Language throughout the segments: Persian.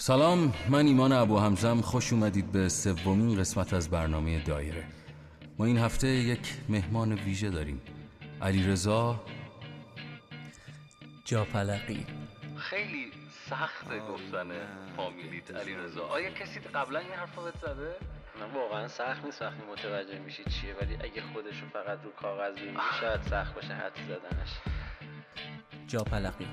سلام من ایمان ابو همزم خوش اومدید به سومین قسمت از برنامه دایره. ما این هفته یک مهمان ویژه داریم. علی رضا جاپلقی. خیلی سخته گفتن فامیلیت علی رضا آیا کسی قبلا این حرف بهت زده؟ نه واقعا سخت نیست. وقتی متوجه میشی چیه ولی اگه خودشو فقط رو کاغذ ببینی شاید سخت باشه حد زدنش. جاپلقی.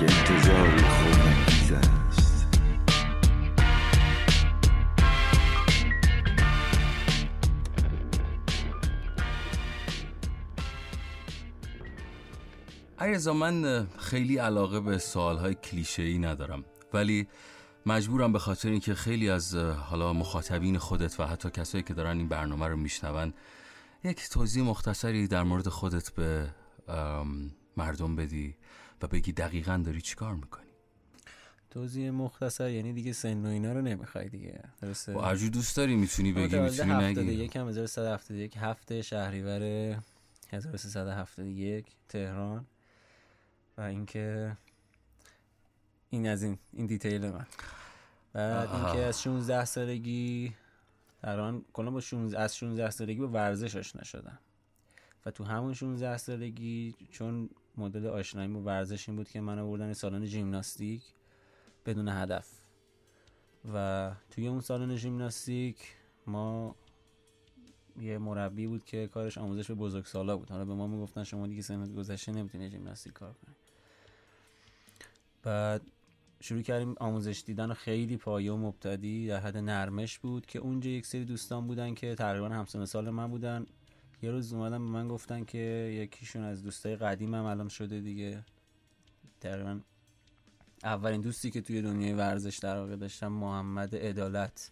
انتظاری خوب انگیز است. من خیلی علاقه به سوالهای کلیشه ای ندارم ولی مجبورم به خاطر اینکه خیلی از حالا مخاطبین خودت و حتی کسایی که دارن این برنامه رو میشنون یک توضیح مختصری در مورد خودت به مردم بدی. و بگی دقیقا داری چیکار می‌کنی؟ توضیح مختصر یعنی دیگه سن و اینا رو نمی‌خوای دیگه. درسته؟ و هرجور دوست داری می‌تونی بگی می‌تونی نگی؟ 71 هم 1171 هفته شهریور 1371 تهران. و اینکه این از این این دیتیل من. بعد. اینکه از 16 سالگی تقریبا کلا با 16 از 16 سالگی با ورزش آشنا شدم و تو همون 16 سالگی چون مدل آشنایی با ورزش این بود که من آوردن سالن ژیمناستیک بدون هدف. و توی اون سالن ژیمناستیک ما یه مربی بود که کارش آموزش به بزرگسالا بود. حالا به ما می‌گفتن شما دیگه سنت گذشته نمی‌تونی ژیمناستیک کار کنی. بعد شروع کردیم آموزش دیدن خیلی پایه و مبتدی در حد نرمش بود که اونجا یک سری دوستان بودن که تقریبا همسن سال من بودن. یه روز اومدن به من گفتن که یکیشون از دوستای قدیمم الان شده دیگه. تقریبا اولین دوستی که توی دنیای ورزش در واقع داشتم محمد عدالت.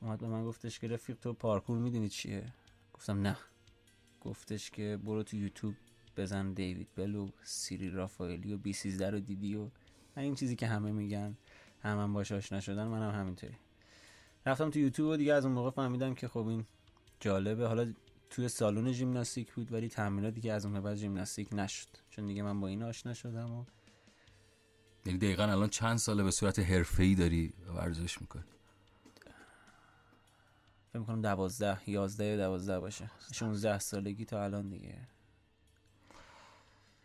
اومد به من گفتش که رفیق تو پارکور می‌دونی چیه؟ گفتم نه. گفتش که برو تو یوتیوب بزن دیوید بلو سیری رافائلی و بی 13 رو دیدی و این چیزی که همه میگن هم من باش آشنا شدن منم هم همینطوری. رفتم تو یوتیوب و دیگه از اون موقع فهمیدم که خب این جالبه. حالا توی سالن ژیمناستیک بود ولی تمرینات دیگه از اون بعد ژیمناستیک نشد. چون دیگه من با این آشنا شدم و یعنی دقیقا الان چند ساله به صورت حرفه‌ای داری ورزش می‌کنی؟ فکر می‌کنم دوازده یازده یا دوازده باشه. 16 سالگی تا الان دیگه.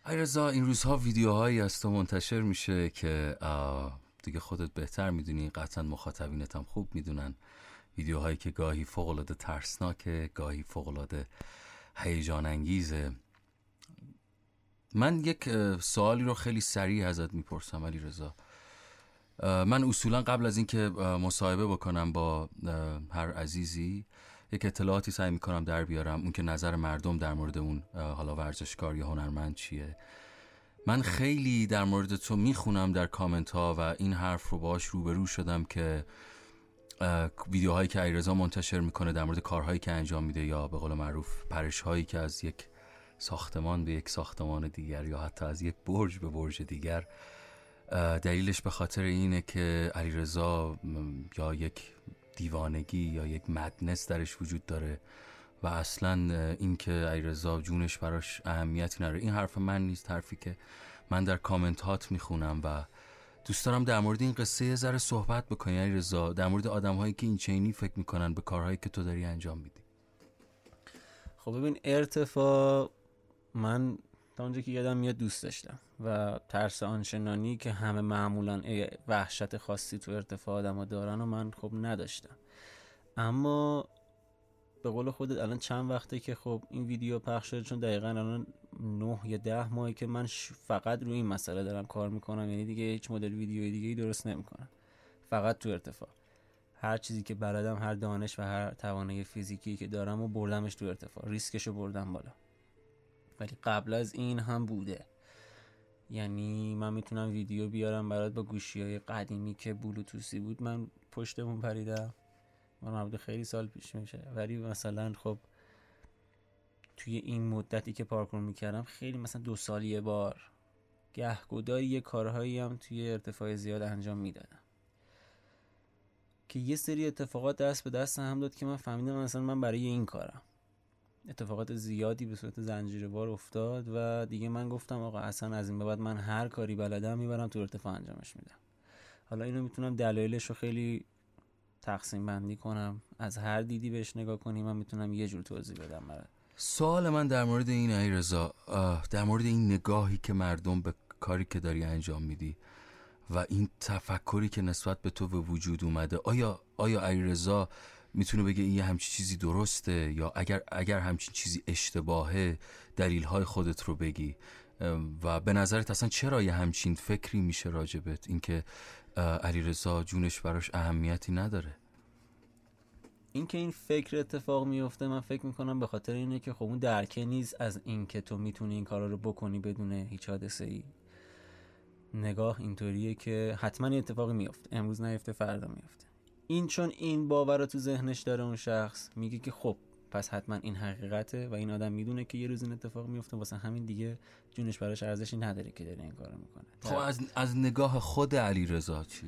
رضا این روزها ویدیوهایی از تو منتشر میشه که دیگه خودت بهتر می‌دونی قطعا مخاطبینت هم خوب می‌دونن. ویدیوهایی که گاهی فوقالعاده ترسناکه گاهی فوقالعاده هیجان انگیزه من یک سوالی رو خیلی سریع ازت می‌پرسم علی رضا من اصولا قبل از اینکه مصاحبه بکنم با هر عزیزی یک اطلاعاتی سعی می‌کنم در بیارم. اون که نظر مردم در مورد اون حالا ورزشکار یا هنرمند چیه. من خیلی در مورد تو می‌خونم در کامنت ها و این حرف رو باش روبرو شدم که ویدیوهایی که علیرضا منتشر می‌کنه در مورد کارهایی که انجام میده یا به قول معروف پرش هایی که از یک ساختمان به یک ساختمان دیگر یا حتی از یک برج به برج دیگر دلیلش به خاطر اینه که علیرضا یا یک دیوانگی یا یک مدنس درش وجود داره و اصلا اه، این که علیرضا جونش براش اهمیتی نداره. این حرف من نیست حرفی که من در کامنت هات می‌خونم و دوست دارم در مورد این قصه یه ذره صحبت بکنی علیرضا. در مورد آدم هایی که این چینی فکر می‌کنن به کارهایی که تو داری انجام میدی. خب ببین ارتفاع من تا اونجا که یادم میاد دوست داشتم و ترس آنچنانی که همه معمولا وحشت خاصی تو ارتفاع آدم دارن و من خب نداشتم. اما به قول خودت الان چند وقته که خب این ویدیو پخش شده؟ چون دقیقا الان نه یا ده ماهی که من فقط روی این مسئله دارم کار می‌کنم. یعنی دیگه هیچ مدل ویدیوی دیگه ای درست نمی‌کنم. فقط تو ارتفاع. هر چیزی که بلدم هر دانش و هر توانایی فیزیکی که دارم و بردمش تو ارتفاع. ریسکشو بردم بالا. ولی قبل از این هم بوده. یعنی من می‌تونم ویدیو بیارم برات با گوشی های قدیمی که بلوتوسی بود. من پشتمون پریدم. من مربوط خیلی سال پیش میشه. ولی مثلا خب توی این مدتی که پارکور می‌کردم خیلی مثلا دو سال یه بار گهگداری یه کارهایی هم توی ارتفاع زیاد انجام می‌دادم. که یه سری اتفاقات دست به دست هم داد که من فهمیدم مثلا من برای این کارم. اتفاقات زیادی به صورت زنجیره بار افتاد و دیگه من گفتم آقا اصلا از این به بعد من هر کاری بلدم می‌برم تو ارتفاع انجامش میدم. حالا اینو می‌تونم دلایلش رو خیلی تقسیم بندی کنم از هر دیدی بهش نگاه کنی من می‌تونم یه جور توضیح بدم برات. سوال من در مورد این ای رضا در مورد این نگاهی که مردم به کاری که داری انجام میدی و این تفکری که نسبت به تو به وجود اومده آیا آیا ای رضا می‌تونه بگه این همچین چیزی درسته؟ یا اگر اگر همچین چیزی اشتباهه دلیل های خودت رو بگی. و به نظرت اصلا چرا یه همچین فکری میشه راجبت؟ اینکه علی رضا جونش براش اهمیتی نداره. اینکه این فکر اتفاق میفته من فکر می‌کنم به خاطر اینه که خب اون درکه نیست از اینکه تو می‌تونی این کارا رو بکنی بدون هیچ حادثه ای نگاه اینطوریه که حتما یه اتفاقی میفته امروز نیفته فردا میفته این چون این باور رو تو ذهنش داره اون شخص میگه که خب پس حتما این حقیقته و این آدم می‌دونه که یه روز این اتفاق میفته واسه همین دیگه جونش براش ارزشی نداره که داره این کارو می‌کنه. خب از, از نگاه خود علی رضا چی؟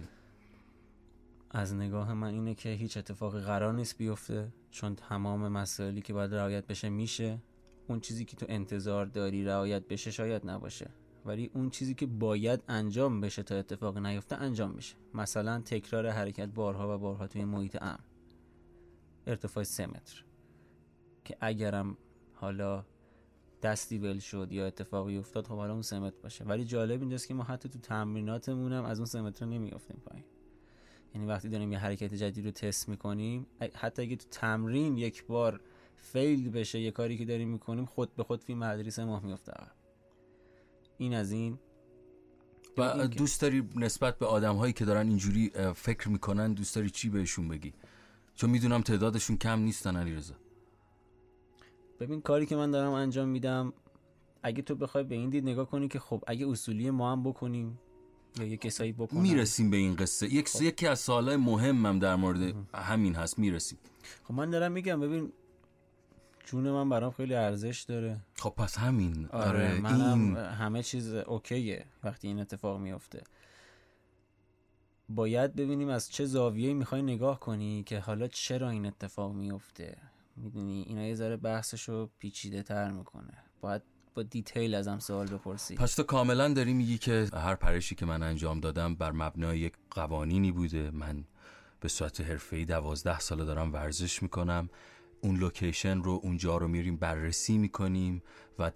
از نگاه من اینه که هیچ اتفاقی قرار نیست بیفته چون تمام مسائلی که باید رعایت بشه میشه. اون چیزی که تو انتظار داری رعایت بشه شاید نباشه. ولی اون چیزی که باید انجام بشه تا اتفاق نیفته انجام بشه مثلا تکرار حرکت بارها و بارها توی محیط امن. ارتفاع سه متر. که اگرم حالا دستی ول شد یا اتفاقی افتاد خب حالا اون سه متر باشه. ولی جالب اینجاست که ما حتی تو تمریناتمون هم از اون سه متر نمیافتیم پایین. یعنی وقتی داریم یه حرکت جدید رو تست می‌کنیم حتی اگه تو تمرین یک بار فیل بشه یه کاری که داریم می‌کنیم خود به خود فیلم مدرسه ماه میفته این از این. و که- دوست داری نسبت به آدم هایی که دارن اینجوری فکر می‌کنن دوست داری چی بهشون بگی؟ چون می‌دونم تعدادشون کم نیستن علی رضا ببین کاری که من دارم انجام میدم اگه تو بخوای به این دید نگاه کنی که خب اگه اصولی ما هم بکنیم یا یه کسایی بکنن. می‌رسیم به این قصه. یک یکی از سوالای مهمم در مورد همین هست. می‌رسیم. خب من دارم میگم ببین جون من برام خیلی ارزش داره. خب پس همین. آره, آره, منم این همه چیز اوکیه وقتی این اتفاق میفته باید ببینیم از چه زاویه‌ای می‌خوای نگاه کنی که حالا چرا این اتفاق میفته می‌دونی اینا یه ذره بحثشو پیچیده تر می‌کنه. باید با detail ازم سوال بپرسی. پس تو کاملا داری میگی که هر پرشی که من انجام دادم بر مبنای یک قوانینی بوده. من به صورت حرفه‌ای دوازده ساله دارم ورزش می‌کنم. اون location رو اونجا رو میریم بررسی می‌کنیم و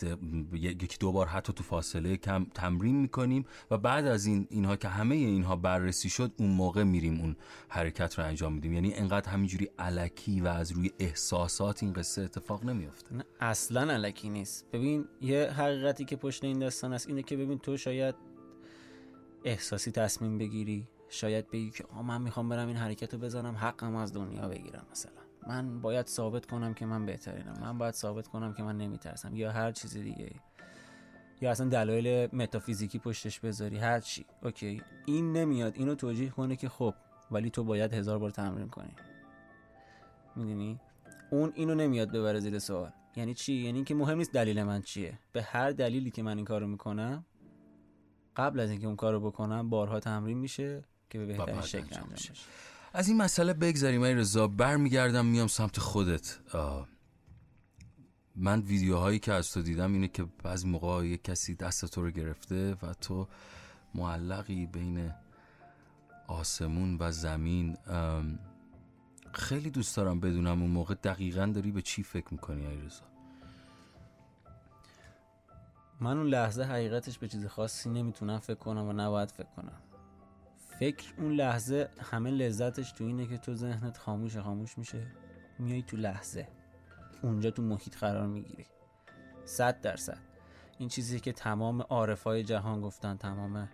یکی دو بار حتی تو فاصله کم تمرین می‌کنیم و بعد از این اینها که همه اینها بررسی شد اون موقع میریم اون حرکت رو انجام میدیم. یعنی انقدر همینجوری الکی و از روی احساسات این قصه اتفاق نمیافته. نه اصلا علکی نیست. ببین یه حقیقتی که پشت این داستان است اینه که ببین تو شاید احساسی تصمیم بگیری شاید بگی که آه من می‌خوام برم این حرکت رو بزنم حقم از دنیا بگیرم مثلا. من باید ثابت کنم که من بهترینم. من باید ثابت کنم که من نمیترسم. یا هر چیز دیگه یا اصلا دلایل متافیزیکی پشتش بذاری. هر چی. اوکی. این نمیاد. اینو توجیه کنه که خب ولی تو باید هزار بار تمرین کنی. می‌دونی؟ اون اینو نمیاد ببره زیر سوال. یعنی چی؟ یعنی اینکه مهم نیست دلیل من چیه. به هر دلیلی که من این کارو می‌کنم قبل از اینکه اون کارو بکنم بارها تمرین میشه که به بهترین شکل انجام از این مسئله بگذریم. ای رضا برمیگردم میام سمت خودت. آه. من ویدیوهایی که از تو دیدم اینه که بعضی موقع یک کسی دست تو رو گرفته و تو معلقی بین آسمون و زمین. خیلی دوست دارم بدونم اون موقع دقیقا داری به چی فکر می‌کنی ای رضا؟ من اون لحظه حقیقتش به چیز خاصی نمی‌تونم فکر کنم و نباید فکر کنم. فکر اون لحظه همه لذتش تو اینه که تو ذهنت خاموش خاموش میشه. میای تو لحظه. اونجا تو محیط قرار می‌گیری. صد درصد. این چیزی که تمام عارفای جهان گفتن تمام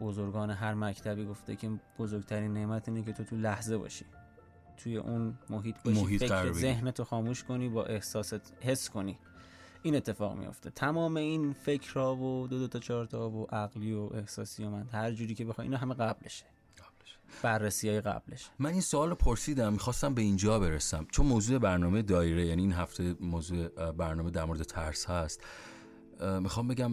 بزرگان هر مکتبی گفته که بزرگترین نعمت اینه که تو تو لحظه باشی. توی اون محیط باشی. محیط فکر. ذهنتو خاموش کنی با احساست حس کنی. این اتفاق میفته تمام این فکرها و دو دو تا چهار تا و عقلی و احساسی و من هر جوری که بخوای اینا همه قبلشه بررسی های قبلش من این سوال پرسیدم می‌خواستم به اینجا برسم. چون موضوع برنامه دایره یعنی این هفته موضوع برنامه در مورد ترس هست. می‌خوام بگم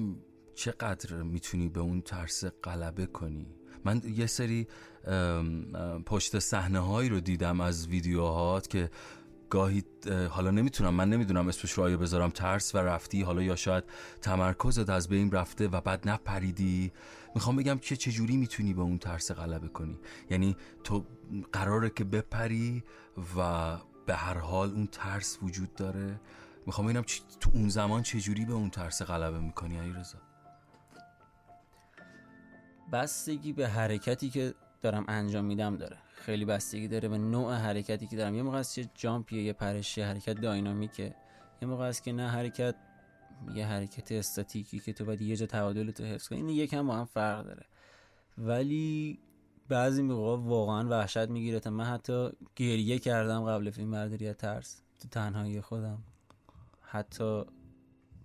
چقدر می‌تونی به اون ترس غلبه کنی؟ من یه سری پشت صحنه هایی رو دیدم از ویدیوهات که گاهی اه، حالا نمی‌تونم من نمی‌دونم اسمش رو آیا بذارم ترس و رفتی حالا یا شاید تمرکزت از بین رفته و بعد نپریدی. می‌خوام بگم که چجوری می‌تونی به اون ترس غلبه کنی؟ یعنی تو قراره که بپری و به هر حال اون ترس وجود داره. می‌خوام ببینم تو اون زمان چجوری به اون ترس غلبه می‌کنی علی رضا بستگی به حرکتی که دارم انجام میدم داره. خیلی بستگی داره به نوع حرکتی که دارم. یه موقع هست یه یه پرشی حرکت داینامیکه. یه موقع هست که نه حرکت یه حرکت استاتیکی که تو باید یه جا تعادل تو حفظ کنی. این یکم با هم فرق داره. ولی بعضی موقع واقعا وحشت می‌گیره. تا من حتی گریه کردم قبل فیلم برداری ترس. تو تنهایی خودم. حتی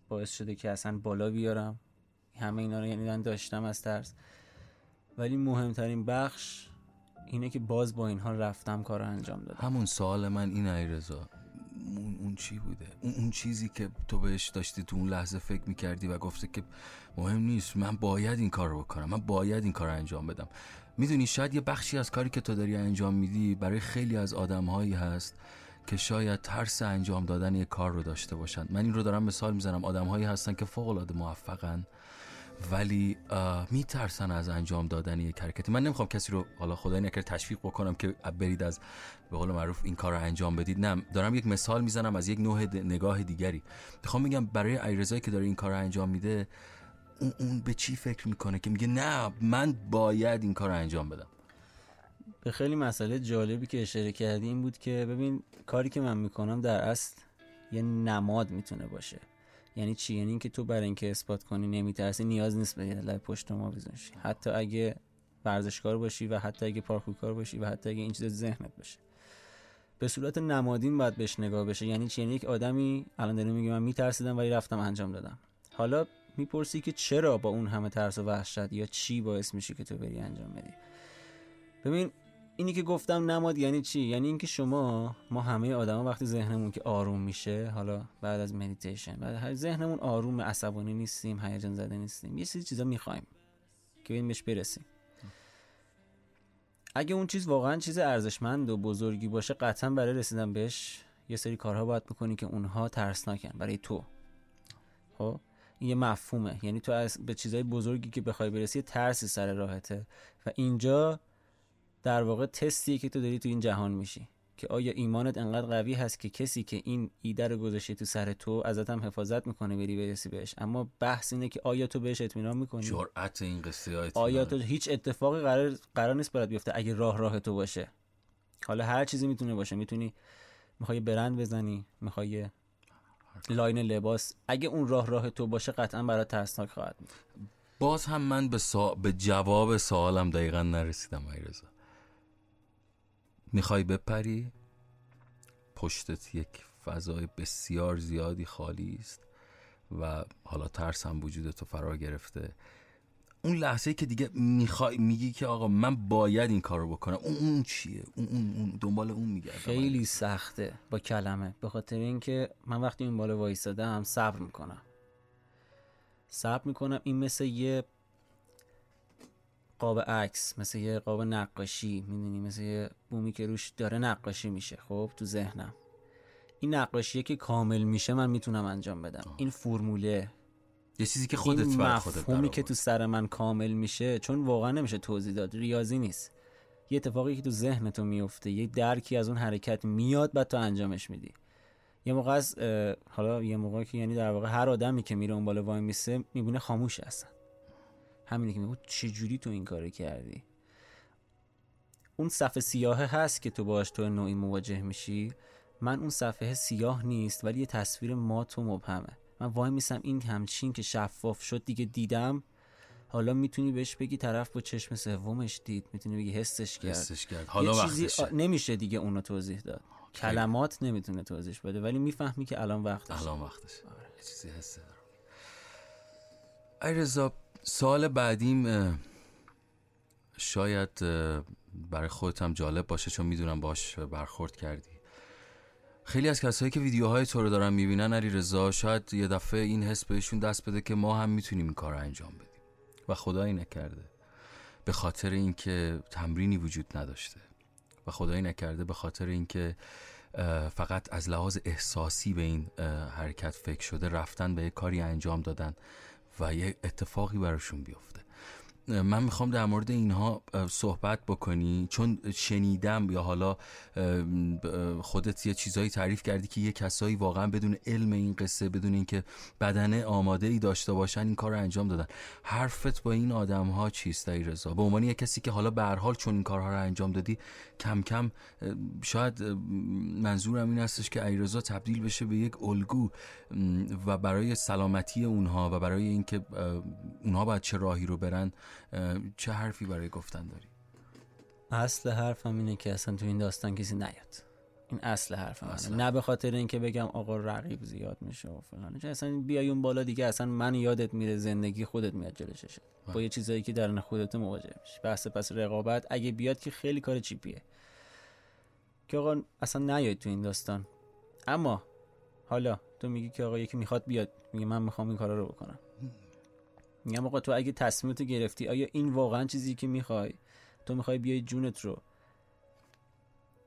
باعث شده که اصلا بالا بیارم. همه اینا رو یعنی داشتم از ترس. ولی مهمترین بخش اینه که باز با اینها رفتم کار انجام دادم. همون سوال من این علی رضا اون, اون چی بوده؟ اون, اون چیزی که تو بهش داشتی تو اون لحظه فکر می‌کردی و گفته که مهم نیست من باید این کار رو بکنم من باید این کار رو انجام بدم. می‌دونی شاید یه بخشی از کاری که تو داری انجام میدی برای خیلی از آدمهایی هست که شاید ترس انجام دادن یه کار رو داشته باشن. من این رو دارم مثال می‌زنم. آدمهایی هستن که فوق العاده موفقن. ولی میترسن از انجام دادن یک حرکتی من نمی‌خوام کسی رو حالا خدای نکرد تشویق بکنم که برید از به قول معروف این کار رو انجام بدید. نه دارم یک مثال می‌زنم از یک نوع نگاه دیگری. می‌خوام بگم برای ایرزایی که داره این کار رو انجام میده اون, اون به چی فکر می‌کنه که میگه نه من باید این کار رو انجام بدم؟ به خیلی مسئله جالبی که اشاره کردی این بود که ببین کاری که من می‌کنم در اصل یه نماد می‌تونه باشه. یعنی چی؟ یعنی اینکه تو برای اینکه اثبات کنی نمیترسی نیاز نیست به لای پشت ما بزنشی حتی اگه ورزشکار باشی و حتی اگه پارکورکار باشی و حتی اگه این چیز ذهنت باشه. به صورت نمادین باید بهش نگاه بشه. یعنی چی؟ یعنی یک آدمی الان داره میگه من میترسیدم ولی رفتم انجام دادم. حالا می‌پرسی که چرا با اون همه ترس و وحشت یا چی باعث میشه که تو بری انجام بدی؟ ببین اینی که گفتم نماد یعنی چی؟ یعنی اینکه شما ما همه آدما وقتی ذهنمون که آروم میشه حالا بعد از مدیتیشن بعد هر ذهنمون آروم عصبانی نیستیم هیجان زده نیستیم یه سری چیزا می‌خوایم که ببین بهش برسیم. اگه اون چیز واقعا چیز ارزشمند و بزرگی باشه قطعا برای رسیدن بهش یه سری کارها باید بکنی که اونها ترسناکن برای تو. خب؟ این یه مفهومه. یعنی تو از به چیزای بزرگی که بخوای برسی ترسی سر راهته. و اینجا در واقع تستیه که تو داری تو این جهان میشی. که آیا ایمانت انقدر قوی هست که کسی که این ایده رو گذاشته تو سر تو ازت هم حفاظت می‌کنه بری برسی بهش؟ اما بحث اینه که آیا تو بهش اطمینان می‌کنی؟ جرأت این قصه آیا تو هیچ اتفاقی قرار قرار نیست برات بیفته اگه راه راه تو باشه؟ حالا هر چیزی می‌تونه باشه. می‌تونی می‌خوای برند بزنی می‌خوای لاین لباس. اگه اون راه راه تو باشه قطعا برات ترسناک خواهد بود. باز هم من به, سا... به جواب سوالم دقیقا نرسیدم ایرزا. می‌خوای بپری؟ پشتت یک فضای بسیار زیادی خالی است و حالا ترس هم وجود تو فرا گرفته. اون لحظه که دیگه می‌خوای میگی که آقا من باید این کار رو بکنم اون, اون چیه؟ اون, اون, دنبال اون میگردم. خیلی سخته با کلمه به خاطر اینکه من وقتی این بالا وایسادم صبر می‌کنم. صبر می‌کنم این مثل یه قاب عکس مثل یه قاب نقاشی می‌دونی؟ مثل یه بومی که روش داره نقاشی میشه خب؟ تو ذهنم. این نقاشیه که کامل میشه من می‌تونم انجام بدم. این فرموله. یه چیزی که خودت این بر خودت مفهومی که. تو سر من کامل میشه چون واقعا نمیشه توضیح داد ریاضی نیست. یه اتفاقی که تو ذهن تو میفته یه درکی از اون حرکت میاد بعد تو انجامش میدی. یه موقع از حالا یه موقع که یعنی در واقع هر آدمی که میره اون بالا وای میسه می‌بینه خاموش هستن. همینه که میگه چجوری تو این کارو کردی؟ اون صفحه سیاهه هست که تو باش تو نوعی مواجه میشی. من اون صفحه سیاه نیست ولی یه تصویر مات و مبهمه. من وای میسم این همچین که شفاف شد دیگه دیدم. حالا می‌تونی بهش بگی طرف با چشم سومش دید. می‌تونی بگی حسش کرد. حسش کرد. حالا یه چیزی آ- نمیشه دیگه اونو توضیح داد. کلمات نمی‌تونه توضیح بده ولی می‌فهمی که الان وقتش الان وقتش یه چیزی هسته ای رضا سوال بعدیم شاید برای خودت هم جالب باشه چون می‌دونم باش برخورد کردی. خیلی از کسایی که ویدیوهای تو رو دارن می‌بینن علی رضا شاید یه دفعه این حس بهشون دست بده که ما هم می‌تونیم این کار رو انجام بدیم. و خدایی نکرده. به خاطر اینکه تمرینی وجود نداشته. و خدایی نکرده به خاطر اینکه فقط از لحاظ احساسی به این حرکت فکر شده رفتن به یه کاری انجام دادن. و یه اتفاقی براشون بیفته. من می‌خوام در مورد اینها صحبت بکنی. چون شنیدم یا حالا خودت یه چیزایی تعریف کردی که یه کسایی واقعا بدون علم این قصه بدون اینکه بدنه آماده ای داشته باشن این کار رو انجام دادن. حرفت با این آدم ها چیست ای رضا به عنوان یه کسی که حالا به حال چون این کارها رو انجام دادی کم کم شاید منظورم این هستش که ایرزا تبدیل بشه به یک الگو و برای سلامتی اونها و برای اینکه اونها باید چه راهی رو برن چه حرفی برای گفتن داری؟ اصل حرفم اینه که اصلا تو این داستان کسی نیاد. این اصل حرفم اصلا. نه به خاطر اینکه بگم آقا رقیب زیاد میشه و فلان چون اصلا بیای اون بالا دیگه اصلا من یادت میره زندگی خودت میاد جلوششه با یه چیزایی که درون خودت مواجه میشی. بحث پس رقابت اگه بیاد که خیلی کار چیپیه. که آقا اصلا نیاید تو این داستان. اما حالا تو میگی که آقا یکی می‌خواد بیاد. میگه من می‌خوام این کارا رو بکنم. میگم آقا تو اگه تصمیمتو گرفتی آیا این واقعا چیزی که می‌خوای؟ تو می‌خوای بیای جونت رو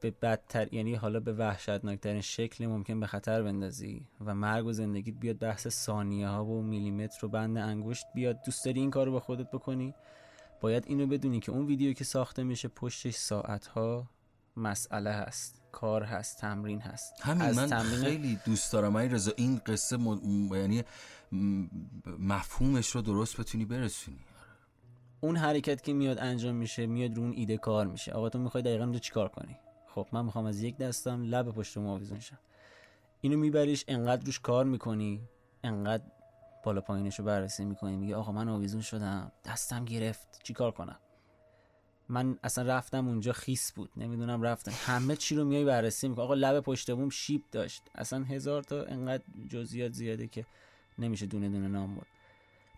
به بدتر یعنی حالا به وحشتناکترین شکل ممکن به خطر بندازی و مرگ و زندگیت بیاد بحث ثانیه ها و میلیمتر و بند انگشت بیاد دوست داری این کار رو با خودت بکنی؟ باید اینو بدونی که اون ویدیو که ساخته میشه پشتش ساعت ها مسئله هست. کار هست تمرین هست. همین من تمرین خیلی دوست دارم. ای رضا این قصه م... یعنی مفهومش رو درست بتونی برسونی. اون حرکت که میاد انجام میشه میاد رو اون ایده کار میشه. آقا تو می‌خوای دقیقا رو چیکار کنی؟ خب من می‌خوام از یک دستم لب پشت ما آویزون شم. اینو میبریش انقدر روش کار می‌کنی انقدر بالا پایینش رو بررسی می‌کنی. میگه آقا من آویزون شدم دستم گرفت چیکار کنم؟ من اصلا رفتم اونجا خیس بود. نمی‌دونم رفتم همه چی رو میای بررسی می‌کنی. آقا لب پشت بوم شیب داشت. اصلا هزار تا انقدر جزئیات زیاده که نمیشه دونه دونه نام برد.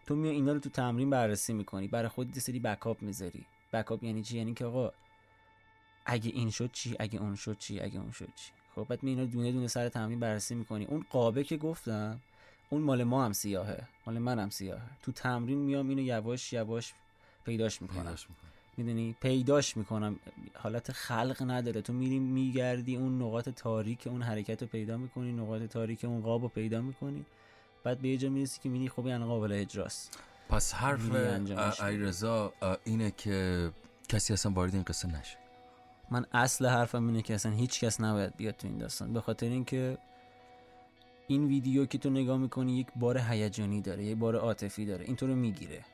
تو میای اینا رو تو تمرین بررسی می‌کنی. برای خودت یه سری بکاپ می‌ذاری. بکاپ یعنی چی؟ یعنی که آقا اگه این شد چی؟ اگه اون شد چی؟ اگه اون شد چی؟ خب بعد می اینا دونه دونه سر تمرین بررسی می‌کنی. اون قابه که گفتم اون مال ما هم سیاهه. مال من هم سیاهه. تو تمرین میام اینو یواش یواش پیداش می‌کنم. پیداش می‌کنی. می‌دونی پیداش می‌کنم. حالت خلق نداره. تو میری میگردی اون نقاط تاریک اون حرکت رو پیدا می‌کنی نقاط تاریک اون قاب رو پیدا می‌کنی. بعد به یه جا می‌رسی که می‌بینی خب این قابل اجراست. پس حرف می‌ری انجامش ای رضا اینه که کسی اصلا وارد این قصه نشه. من اصل حرفم اینه که اصلا هیچ کس نباید بیاد تو این داستان. به خاطر اینکه این ویدیو که تو نگاه می‌کنی یک بار هیجانی داره یک بار عاطفی داره. این تو رو می‌گیره.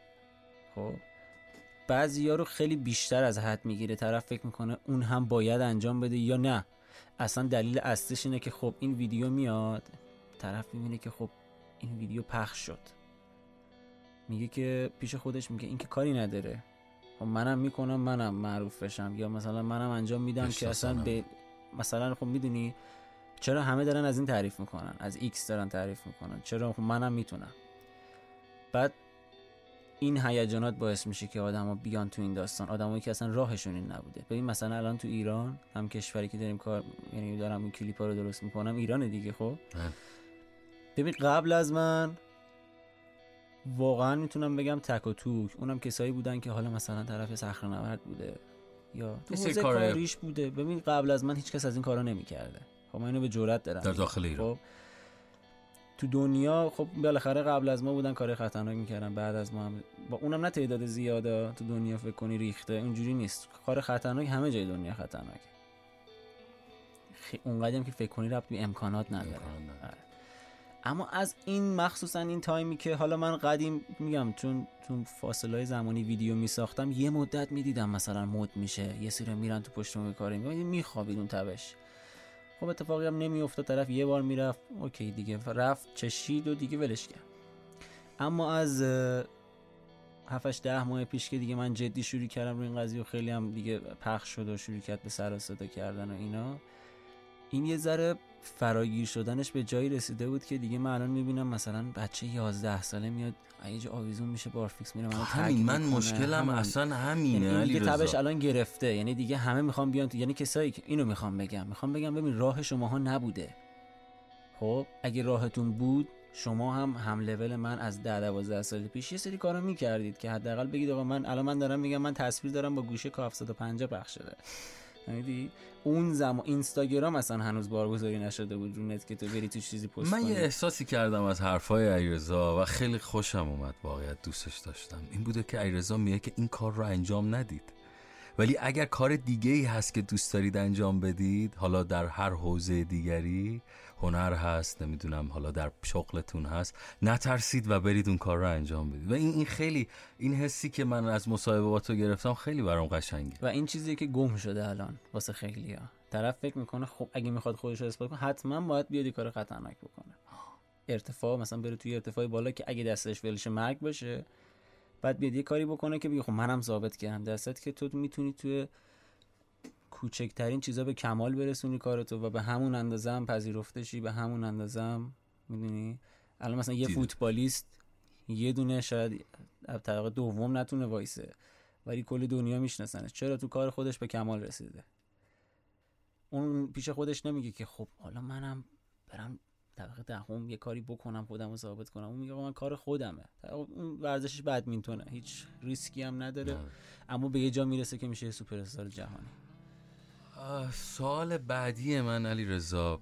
خب؟ بعضیا رو خیلی بیشتر از حد می‌گیره. طرف فکر می‌کنه اون هم باید انجام بده یا نه. اصلا دلیل اصلش اینه که خب این ویدیو میاد. طرف می‌بینه که خب این ویدیو پخش شد. میگه که پیش خودش میگه این که کاری نداره. خب منم می‌کنم منم معروف بشم. یا مثلا منم انجام میدم که اصلا. به مثلا خب می‌دونی چرا همه دارن از این تعریف می‌کنن؟ از X دارن تعریف می‌کنن. چرا؟ خب منم می‌تونم. بعد این هیجانات باعث میشه که آدما بیان تو این داستان. آدمایی که اصلا راهشون این نبوده. ببین مثلا الان تو ایران هم کشوری که داریم کار یعنی دارم این کلیپا رو درست می‌کنم ایران دیگه خب؟ بله. ببین قبل از من واقعا می‌تونم بگم تک و توک. اونم کسایی بودن که حالا مثلا طرف صخره نورد بوده یا تو حوزه کار- کاریش بوده. ببین قبل از من هیچ کس از این کارا نمی‌کرده. خب من اینو به جرئت دارم. در. داخل ایران. خب؟ تو دنیا خب بالاخره قبل از ما بودن کار خطرناک می‌کردن بعد از ما هم. با اونم نه تعداد زیاده تو دنیا فکر کنی ریخته اونجوری نیست. کار خطرناک همه جای دنیا خطرناکه. خی... اونقدر هم که فکر کنی ربط به امکانات نداره. امکانات. آره. اما از این مخصوصا این تایمی که حالا من قدیم میگم چون تو فاصله های زمانی ویدیو میساختم یه مدت می‌دیدم مثلا مد میشه یه سری میرن تو پشت کاری میخوابید اون تبش. خب اتفاقی هم نمیافتاد طرف یه بار می‌رفت اوکی دیگه رفت چشید و دیگه ولش کرد. اما از اه، هفتش ده ماه پیش که دیگه من جدی شروع کردم روی این قضیه و خیلی هم دیگه پخش شد و شروع کرد به سر صدا کردن و اینا این یه ذره فراگیر شدنش به جایی رسیده بود که دیگه من الان می‌بینم مثلا بچه 11 ساله میاد یه جا آویزون میشه بارفیکس میره تگ همین من. مشکلم همون. اصلا همینه یعنی این علی دیگه تبش الان گرفته. یعنی دیگه همه می‌خوام بیان تو یعنی کسایی که اینو می‌خوام بگم. می‌خوام بگم ببین راه شماها نبوده. خب اگه راهتون بود شما هم هم لول من از 10 12 سال پیش یه سری کارا می‌کردید که حداقل بگید آقا من الان من دارم میگم من تصویر دارم با گوشه کا 750 پخش شده. فهمیدی؟ اون زمان اینستاگرام اصلا هنوز بارگذاری نشده بود رو نت که تو بری تو چیزی پست من کنی. یه احساسی کردم از حرفای علیرضا و خیلی خوشم اومد واقعیت دوستش داشتم. این بوده که علیرضا میگه که این کار رو انجام ندید. ولی اگر کار دیگه ای هست که دوست دارید انجام بدید حالا در هر حوزه دیگری هنر هست نمی‌دونم حالا در شغلتون هست. نترسید و برید اون کار رو انجام بدید. و این این خیلی این حسی که من از مصاحبه با تو گرفتم خیلی برام قشنگه. و این چیزی که گم شده الان واسه خیلی ها طرف فکر می‌کنه خب اگه می‌خواد خودش رو اثبات کنه حتما باید بیاد کار خطرناک بکنه. ارتفاع مثلا بره توی ارتفاع بالا که اگه دستش ولش مرگ باشه بعد بیاد یه کاری بکنه که بگه خب منم ثابت کردم. دستت که تو می‌تونی توی کوچکترین چیزا به کمال برسونی کارتو و به همون اندازه هم پذیرفته شی به همون اندازه هم می‌دونی؟ الان مثلا یه. فوتبالیست یه دونه شاید طبقه دوم نتونه وایسه ولی کل دنیا میشناسنش. چرا تو کار خودش به کمال رسیده؟ اون پیش خودش نمیگه که خب حالا منم برم طبقه دهم یه کاری بکنم خودم رو ثابت کنم. اون میگه من کار خودمه. اون ورزشش بدمینتونه. هیچ ریسکی هم نداره. اما به یه جا می‌رسه که میشه سوپر استار جهانی. سوال بعدی من علی رضا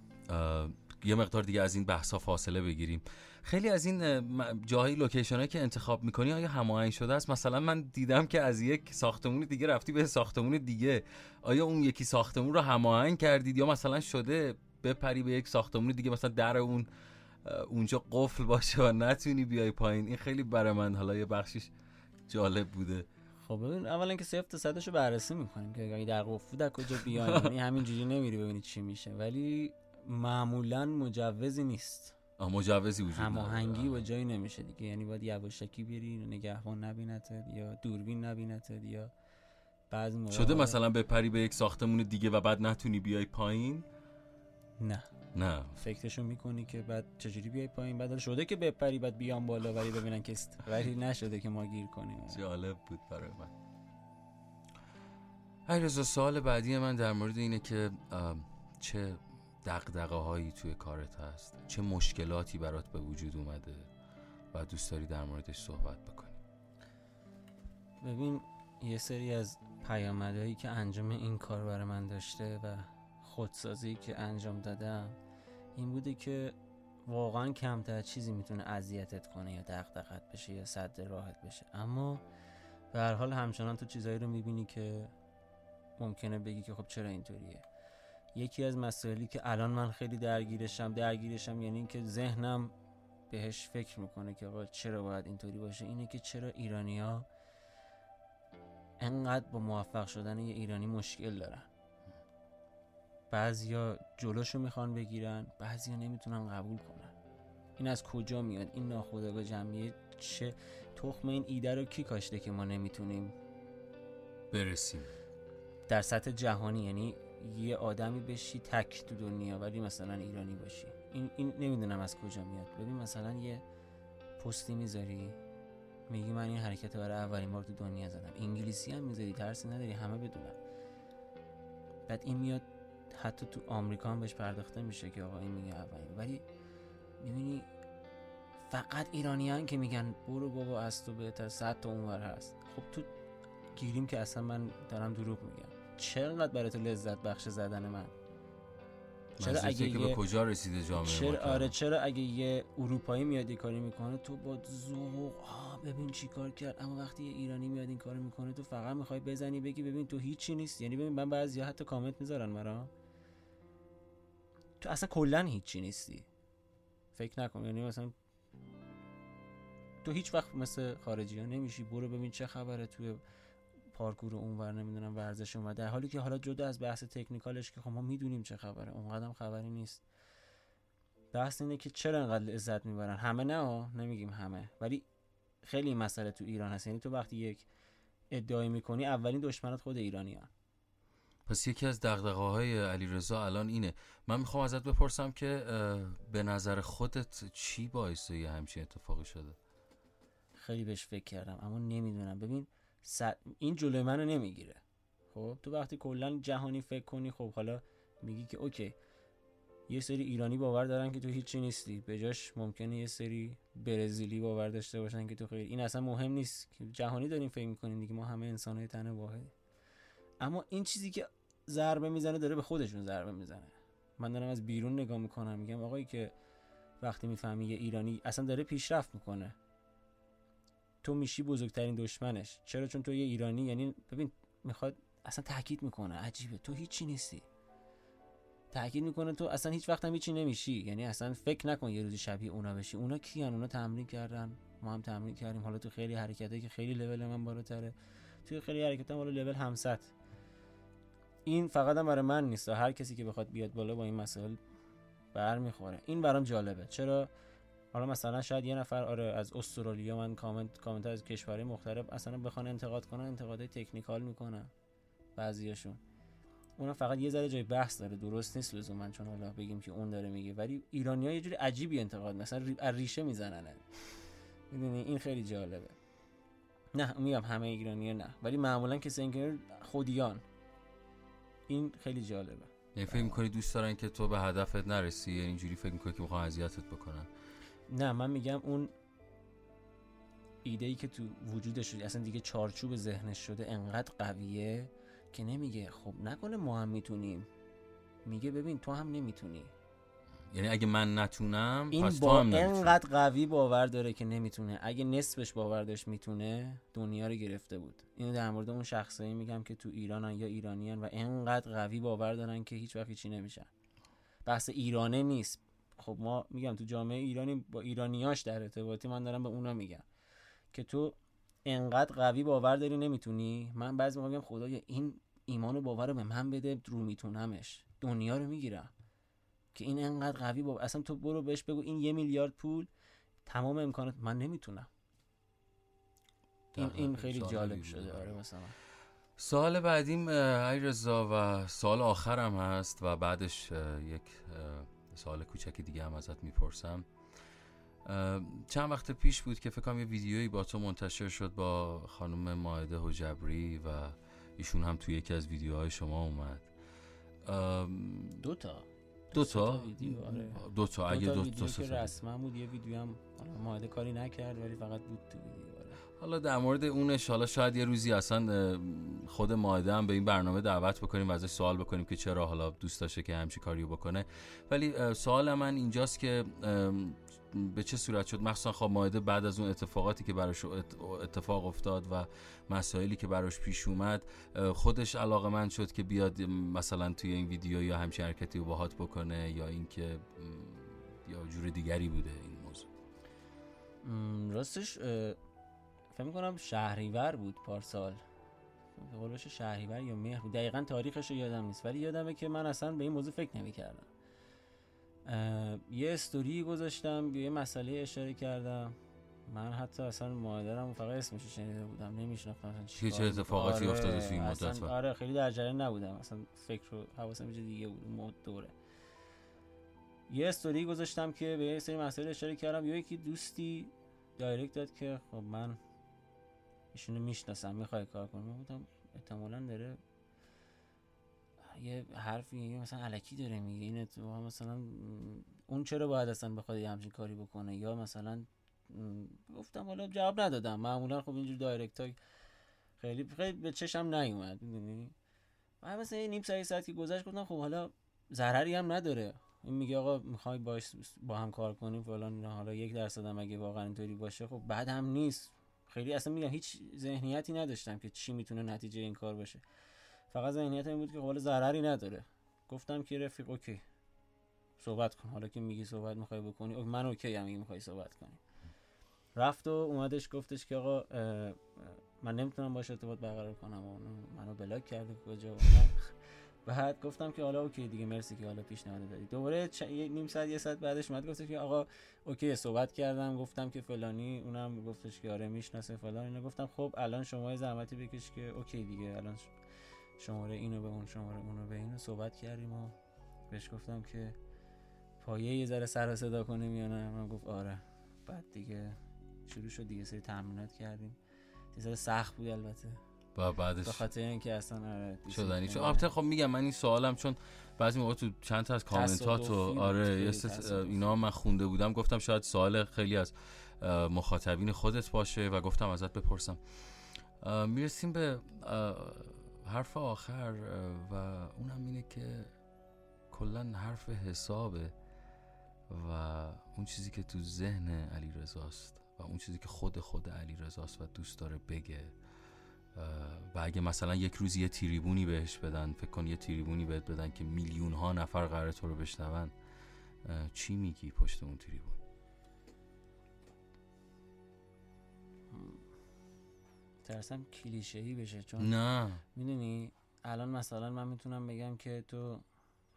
یه مقدار دیگه از این بحثا فاصله بگیریم. خیلی از این جاهای لوکیشن که انتخاب می‌کنی آیا هماهنگ شده است؟ مثلا من دیدم که از یک ساختمون دیگه رفتی به ساختمون دیگه. آیا اون یکی ساختمون رو هماهنگ کردید یا مثلا شده بپری به یک ساختمون دیگه مثلا در اون اونجا قفل باشه و نتونی بیای پایین؟ این خیلی برای من حالا یه بخشیش جالب بوده. خب ببین اولا که صفر تا صدش رو بررسی می‌کنیم که اگه در قفل در کجا بیایم یعنی همینجوری نمیری ببینی چی میشه. ولی معمولا مجوزی نیست. مجوزی وجود. هماهنگی با جایی نمیشه دیگه. یعنی باید یواشکی بری نگهبان نبینتت یا دوربین نبینتت یا بعضی شده مثلا بپری به یک ساختمون دیگه و بعد نتونی بیای پایین؟ نه. نه. فکرشو می‌کنی که بعد چجوری بیای پایین؟ بعد شده که بپری بعد بیام بالا ولی ببینن که است. ولی نشده که ما گیر کنیم. جالب بود برای من. علیرضا سوال بعدی من در مورد اینه که چه دقدقه هایی توی کارت هست؟ چه مشکلاتی برات به وجود اومده؟ و دوست داری در موردش صحبت بکنی. ببین یه سری از پیامدهایی که انجام این کار برای من داشته و خودسازی که انجام دادم این بوده که واقعا کمتر چیزی می‌تونه اذیتت کنه یا دغدغت بشه یا صد راحت بشه. اما به هر حال همچنان تو چیزایی رو می‌بینی که ممکنه بگی که خب چرا اینطوریه. یکی از مسائلی که الان من خیلی درگیرشم درگیرشم یعنی اینکه ذهنم بهش فکر می‌کنه که آقا چرا باید اینطوری باشه اینه که چرا ایرانیا انقدر با موفق شدن یه ایرانی مشکل دارن. بعضیا جلوشو می‌خوان بگیرن بعضیا نمی‌تونن قبول کنن. این از کجا میاد؟ این ناخودآگاه جمعیه چه تخم این ایده رو کی کاشته که ما نمی‌تونیم؟ برسیم. در سطح جهانی یعنی یه آدمی بشی تک تو دنیا ولی مثلا ایرانی باشی. این, این نمی‌دونم از کجا میاد. ببین مثلا یه پستی می‌ذاری میگی من این حرکت برای اولین بار تو دنیا زدم. انگلیسی هم می‌ذاری ترسی نداری همه بدونن. بعد این میاد حتی تو آمریکا هم بهش پرداخته میشه که آقا این میگه اولین ولی می‌بینی فقط ایرانیان که میگن برو بابا از تو بهتر صد تا اونور هست. خب تو گیریم که اصلا من دارم دروغ میگم. چقدر برای تو لذت بخش زدن من؟ چرا اگه که به کجا رسیده جامعه چرا آره چرا اگه یه اروپایی میاد یه کاری می‌کنه تو با ذوق آه ببین چی کار کرد اما وقتی یه ایرانی میاد این کارو می‌کنه تو فقط می‌خوای بزنی بگی ببین تو هیچی نیست. یعنی ببین من بعضی حتی کامنت می‌ذارن مرا تو اصلا کلا هیچی نیستی. فکر نکن یعنی مثلا تو هیچ وقت مثل خارجی ها نمیشی. برو ببین چه خبره توی پارکور اونور نمی‌دونم ورزش اونور در حالی که حالا جدا از بحث تکنیکالش که خب ما می‌دونیم چه خبره اونقدر خبری نیست. بحث اینه که چرا انقدر لذت می‌برن؟ همه نه ها، نمیگیم همه. ولی خیلی مسئله تو ایران هست. یعنی تو وقتی یک ادعای می‌کنی اولین دشمنت خود ایرانیان پس یکی از دقدقه های علی رضا الان اینه. من می‌خوام ازت بپرسم که به نظر خودت چی باعث یه همچین اتفاقی شده؟ خیلی بهش فکر کردم اما نمی‌دونم. ببین سر... این جلوی منو نمی‌گیره. خب تو وقتی کلا جهانی فکر کنی خب حالا میگی که اوکی یه سری ایرانی باور دارن که تو هیچی نیستی. به جاش ممکنه یه سری برزیلی باور داشته باشن که تو خیلی این اصلا مهم نیست. که جهانی داریم فکر می‌کنیم دیگه ما همه انسانهای تن واحدی اما این چیزی که ضربه می‌زنه داره به خودشون ضربه می‌زنه. من دارم از بیرون نگاه می‌کنم میگم آقایی که وقتی می‌فهمی یه ایرانی اصلا داره پیشرفت می‌کنه. تو میشی بزرگترین دشمنش. چرا؟ چون تو یه ایرانی یعنی ببین می‌خواد اصلا تاکید می‌کنه. عجیبه. تو هیچی نیستی. تاکید می‌کنه تو اصلا هیچ وقت هم هیچی نمیشی. یعنی اصلا فکر نکن یه روزی شبیه اونا بشی. اونا کیان؟ اونا تمرین کردن. ما هم تمرین کردیم. حالا تو خیلی حرکته که خیلی لول من بالاتره. توی خیلی حرکت هم حالا لول همسط. این فقط هم برای من نیست هر کسی که بخواد بیاد بالا با این مسائل برمیخوره. این برام جالبه. چرا؟ حالا مثلا شاید یه نفر آره از استرالیا من کامنت کامنت از کشورهای مختلف اصلا بخوان انتقاد کنن انتقادهای تکنیکال می‌کنن بعضیاشون. اونم فقط یه ذره جای بحث داره. درست نیست لزوما چون حالا بگیم که اون داره میگه. ولی ایرانی‌ها یه جوری عجیبی انتقاد مثلا ریشه می‌زنن. می‌دونی؟ این خیلی جالبه. نه میگم همه ایرانی‌ها نه. ولی معمولا کسی که خودیان. این خیلی جالبه. یعنی فکر می‌کنی دوست دارن که تو به هدفت نرسی؟ یعنی اینجوری فکر می‌کنی که می‌خوان اذیتت بکنن؟ نه من میگم اون ایده ای که تو وجودش شده اصلا دیگه چارچوب ذهنش شده انقدر قویه که نمیگه خب نکنه ما هم می‌تونیم. میگه ببین تو هم نمی‌تونی. یعنی اگه من نتونم این پس تو با هم انقدر قوی باور داره که نمی‌تونه. اگه نصفش باور داشت می‌تونه دنیا رو گرفته بود. اینو در مورد اون شخصایی میگم که تو ایرانن یا ایرانیان و انقدر قوی باور دارن که هیچ وقت چی نمیشن. بحث ایرانه نیست. خب ما میگم تو جامعه ایرانی با ایرانیاش در ارتباطی من دارم به اونا میگم. که تو انقدر قوی باور داری نمی‌تونی. من بعضی موقع میگم خدایا این ایمان و باور رو به من بده رو میتونمش. دنیا رو می‌گیرم. که این انقدر قوی باور اصلا تو برو بهش بگو این یه میلیارد پول تمام امکانات من نمی‌تونم. این. این خیلی جالب شده. آره مثلا. سوال بعدیم ای رضا و سوال آخرم هست و بعدش یک اه، سوال کوچک دیگه هم ازت می‌پرسم. چند وقت پیش بود که فکر کنم یه ویدیویی با تو منتشر شد با خانم ماهده حجبری و ایشون هم توی یکی از ویدیوهای شما اومد. ام، دو تا. دو تا. ویدیو آره. دو تا. اگه دو تا که سه تا. رسما بود یه ویدیو هم حالا ماهده کاری نکرد ولی فقط بود تو ویدیو آره. حالا در مورد اونش حالا شاید یه روزی اصلا خود ماهده هم به این برنامه دعوت بکنیم و ازش سوال بکنیم که چرا حالا دوست داشته که همچی کاریو بکنه. ولی سوال من اینجاست که به چه صورت شد؟ مخصوصا خب ماهده بعد از اون اتفاقاتی که براش ات- اتفاق افتاد و مسائلی که براش پیش اومد خودش علاقه من شد که بیاد مثلا توی این ویدیو یا همچین حرکتی رو باهات بکنه یا اینکه یا جور دیگری بوده این موضوع. راستش فکر می‌کنم شهریور بود پارسال. قول شهریور یا مهر بود. دقیقا تاریخش رو یادم نیست ولی یادمه که من اصلا به این موضوع فکر نمی‌کردم. یه استوری گذاشتم به یه مسئله اشاره کردم. من حتی اصلا مادرم فقط اسمش شنیده بودم نمیشناختم اصلا چی چه اتفاقاتی می‌کنه. افتاده توی این مدت و- آره خیلی در جریان نبودم. اصلا فکر رو حواسم یه جای دیگه بود مد- دوره. یه استوری گذاشتم که به یه سری مسائل اشاره کردم. یا یکی دوستی دایرکت داد که خب من ایشونو می‌شناسم می‌خوای کار کنم بودم احتمالا داره یه حرفی مثلا علکی داره میگه. این اتفاقا مثلا اون چرا باید اصلا بخواد یه همچین کاری بکنه؟ یا مثلا گفتم حالا جواب ندادم. معمولا خب اینجور دایرکت های خیلی خیلی به چشم نیومد می‌دونی؟ من مثلا یه نیم ساعت ساعت که گذشت گفتم خب حالا ضرری هم نداره. این میگه آقا می‌خوای باش با هم کار کنیم فلان حالا یک درصد هم اگه واقعا اینطوری باشه خب بعد هم نیست. خیلی اصلا میگم هیچ ذهنیتی نداشتم که چی می‌تونه نتیجه این کار باشه. فقط ذهنیت این بود که حالا ضرری نداره. گفتم که رفیق okay. صحبت کن. حالا که میگی صحبت می‌خوای بکنی okay، من okay هم می‌خوای صحبت کنی. رفت و اومدش گفتش که آقا من نمی‌تونم باش ارتباط برقرار کنم. و منو block کرده کجا. بعد گفتم که حالا okay دیگه مرسی که حالا پیشنهاد دادی. دوباره چ... یه نیم ساعت یه ساعت بعدش اومد گفتش که آقا okay صحبت کردم. گفتم که فلانی اونم گفتش که آره می‌شناسه فلان. اینا گفتم خب الان شما زحمتی بکش که okay دیگه. الان شماره اینو به اون شماره اونو به اینو صحبت کردیم و بهش گفتم که پایه یه ذره سر صدا کنیم یا نه؟ من گفت آره. بعد دیگه شروع شد دیگه سری تمرینات کردیم. یه ذره سخت بود البته. و بعدش به خاطر اینکه اصلا آره شدنی. چون البته خب میگم من این سوالم چون بعضی موقع تو چند تا از کامنتات تصادفی و بود، آره. اینا من خونده بودم. گفتم شاید سوال خیلی از مخاطبین خودت باشه و گفتم ازت بپرسم. می‌رسیم به حرف آخر و اونم اینه که کلا حرف حسابه و اون چیزی که تو ذهن علی رزاست و اون چیزی که خود خود علی رزاست و دوست داره بگه. و اگه مثلا یک روز یه تریبونی بهش بدن فکر کن یه تریبونی بهت بدن که میلیون ها نفر قراره تو رو بشنون چی میگی پشت اون تریبون؟ ترسم کلیشه ای بشه چون نه. می‌دونی الان مثلا من می‌تونم بگم که تو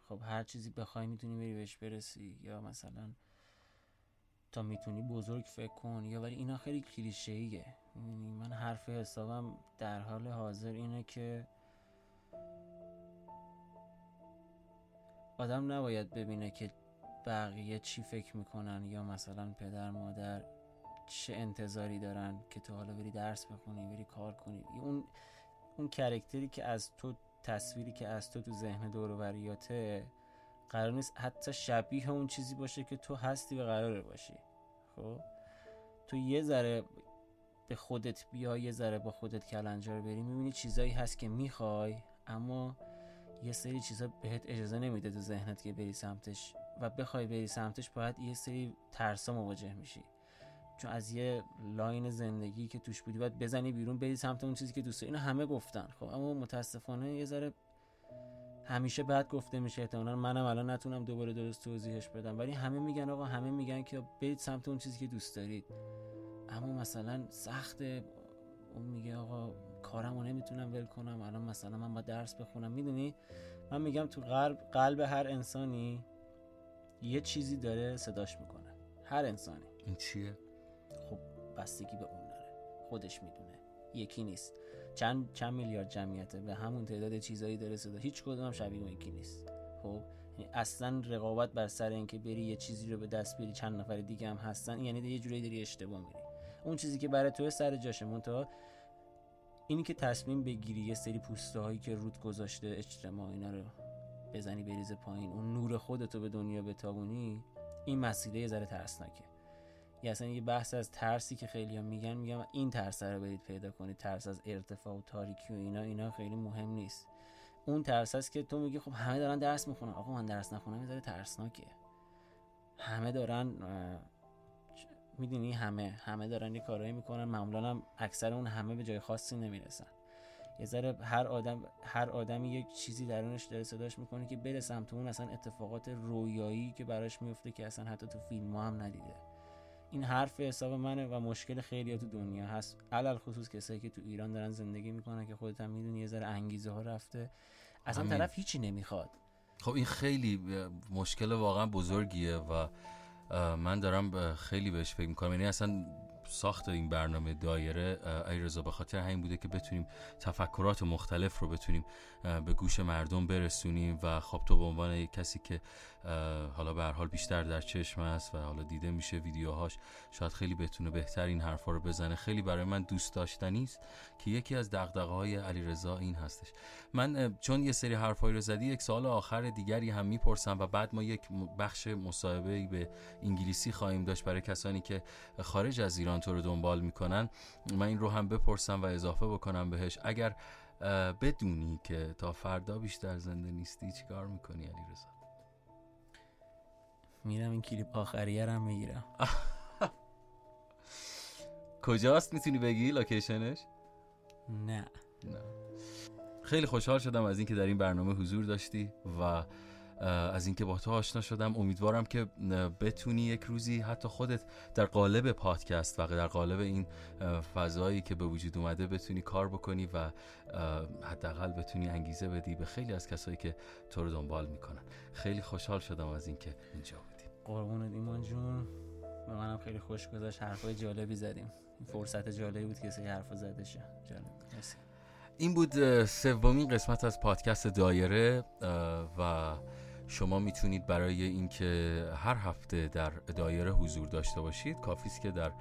خب هر چیزی بخوای می‌تونی بری بهش برسی یا مثلا تا می‌تونی بزرگ فکر کن یا ولی اینا خیلی کلیشه ایه می‌دونی من حرف حسابم در حال حاضر اینه که آدم نباید ببینه که بقیه چی فکر می‌کنن یا مثلا پدر مادر. چه انتظاری دارن که تو حالا بری درس بخونی بری کار کنی؟ اون اون کرکتری که از تو تصویری که از تو تو ذهن دور و قرار نیست حتی شبیه اون چیزی باشه که تو هستی و قراره باشی. خب؟ تو یه ذره به خودت بیا یه ذره با خودت کلنجار بری می‌بینی چیزایی هست که می‌خوای اما یه سری چیزا بهت اجازه نمیده تو ذهنت که بری سمتش و بخوای بری سمتش باید یه سری ترسا مواجه میشی. چون از یه لاین زندگی که توش بودی باید بزنی بیرون بری سمت اون چیزی که دوست داری. اینو همه گفتن. خب اما متاسفانه یه ذره همیشه بعد گفته میشه. احتمالاً منم الان نتونم دوباره درست توضیحش بدم. ولی همه میگن آقا همه میگن که برید سمت اون چیزی که دوست دارید. اما مثلا سخته اون میگه آقا کارمو نمی‌تونم ول کنم. الان مثلا من باید درس بخونم. می‌دونی؟ من میگم تو قلب قلب هر انسانی یه چیزی داره صداش می‌کنه. هر انسانی. این چیه؟ بستگی به اون داره. خودش می‌دونه. یکی نیست. چند چند میلیارد جمعیته به همون تعداد چیزایی داره صدا. هیچ کدوم هم شبیه اون یکی نیست. خب یعنی اصلا رقابت بر سر اینکه بری یه چیزی رو به دست بیاری چند نفر دیگه هم هستن یعنی یه جوری داری اشتباه میری. اون چیزی که برای تو سر جاشه منتها اینی که تصمیم بگیری یه سری پوسته هایی که رود گذاشته اجتماع اینا رو بزنی بریز پایین اون نور خودتو به دنیا بتابونی این مسئله یه ذره ترسناکه. یا اصلا یه بحث از ترسی که خیلی هم میگن میگم این ترس رو برید پیدا کنید ترس از ارتفاع و تاریکی و اینا اینا خیلی مهم نیست. اون ترس است که تو میگی خب همه دارن درس می‌خونن. آقا من درس نخونم یه ذره ترسناکه. همه دارن می‌دونی همه همه دارن یه کارایی می‌کنن. معمولا هم اکثر اون همه به جای خاصی نمی‌رسن. یه ذره هر آدم هر آدمی یک چیزی درونش داره صداش می‌کنه که بره سمت اون اصلا اتفاقات رویایی که براش میفته که اصلا حتی تو فیلم هم ندیده. این حرف حساب منه و مشکل خیلی تو دنیا هست. علل خصوص کسایی که تو ایران دارن زندگی می‌کنن که خودت هم می‌دونی یه ذره انگیزه ها رفته. اصلا همین. طرف هیچی نمی‌خواد. خب این خیلی مشکل واقعا بزرگیه و من دارم خیلی بهش فکر می‌کنم. یعنی اصلا ساخت این برنامه دایره اه، ای رضا به خاطر همین بوده که بتونیم تفکرات مختلف رو بتونیم به گوش مردم برسونیم و خب تو به عنوان کسی که حالا به هر حال بیشتر در چشم است و حالا دیده میشه ویدیوهاش شاید خیلی بتونه بهتر این حرفا رو بزنه. خیلی برای من دوست داشتنی است که یکی از دغدغه های علیرضا این هستش. من چون یه سری حرفایی رو زدی یک سال آخر دیگری هم می‌پرسم و بعد ما یک بخش مصاحبه به انگلیسی خواهیم داشت برای کسانی که خارج از ایران تو رو دنبال می‌کنن من این رو هم بپرسم و اضافه بکنم بهش. اگر بدونی که تا فردا بیشتر زنده نیستی چیکار می‌کنی علیرضا میرم این کلیپ آخریه رو هم می‌گیرم. کجاست می‌تونی بگی؟ لوکیشنش؟ نه. نه. خیلی خوشحال شدم از اینکه در این برنامه حضور داشتی و از اینکه با تو آشنا شدم. امیدوارم که بتونی یک روزی حتی خودت در قالب پادکست و در قالب این فضایی که به وجود اومده بتونی کار بکنی و حداقل بتونی انگیزه بدی به خیلی از کسایی که تو رو دنبال می‌کنن. خیلی خوشحال شدم از اینکه اینجا بودی. قربونت ایمان جون. به منم خیلی خوش گذشت. حرفای جالبی زدیم. این فرصت جالبی بود که سری حرفا زده شه. جالب. مرسی. این بود سومین قسمت از پادکست دایره و شما می‌تونید برای اینکه هر هفته در دایره حضور داشته باشید کافی است که در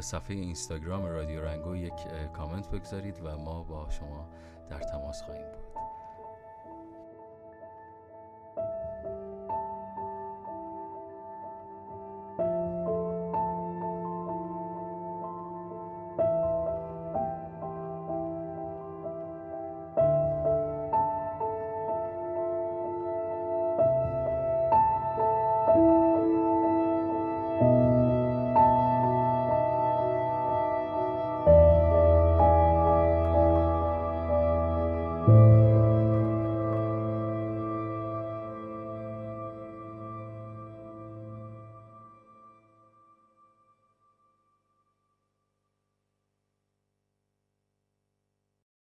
صفحه اینستاگرام رادیو رنگو یک کامنت بگذارید و ما با شما در تماس خواهیم بود.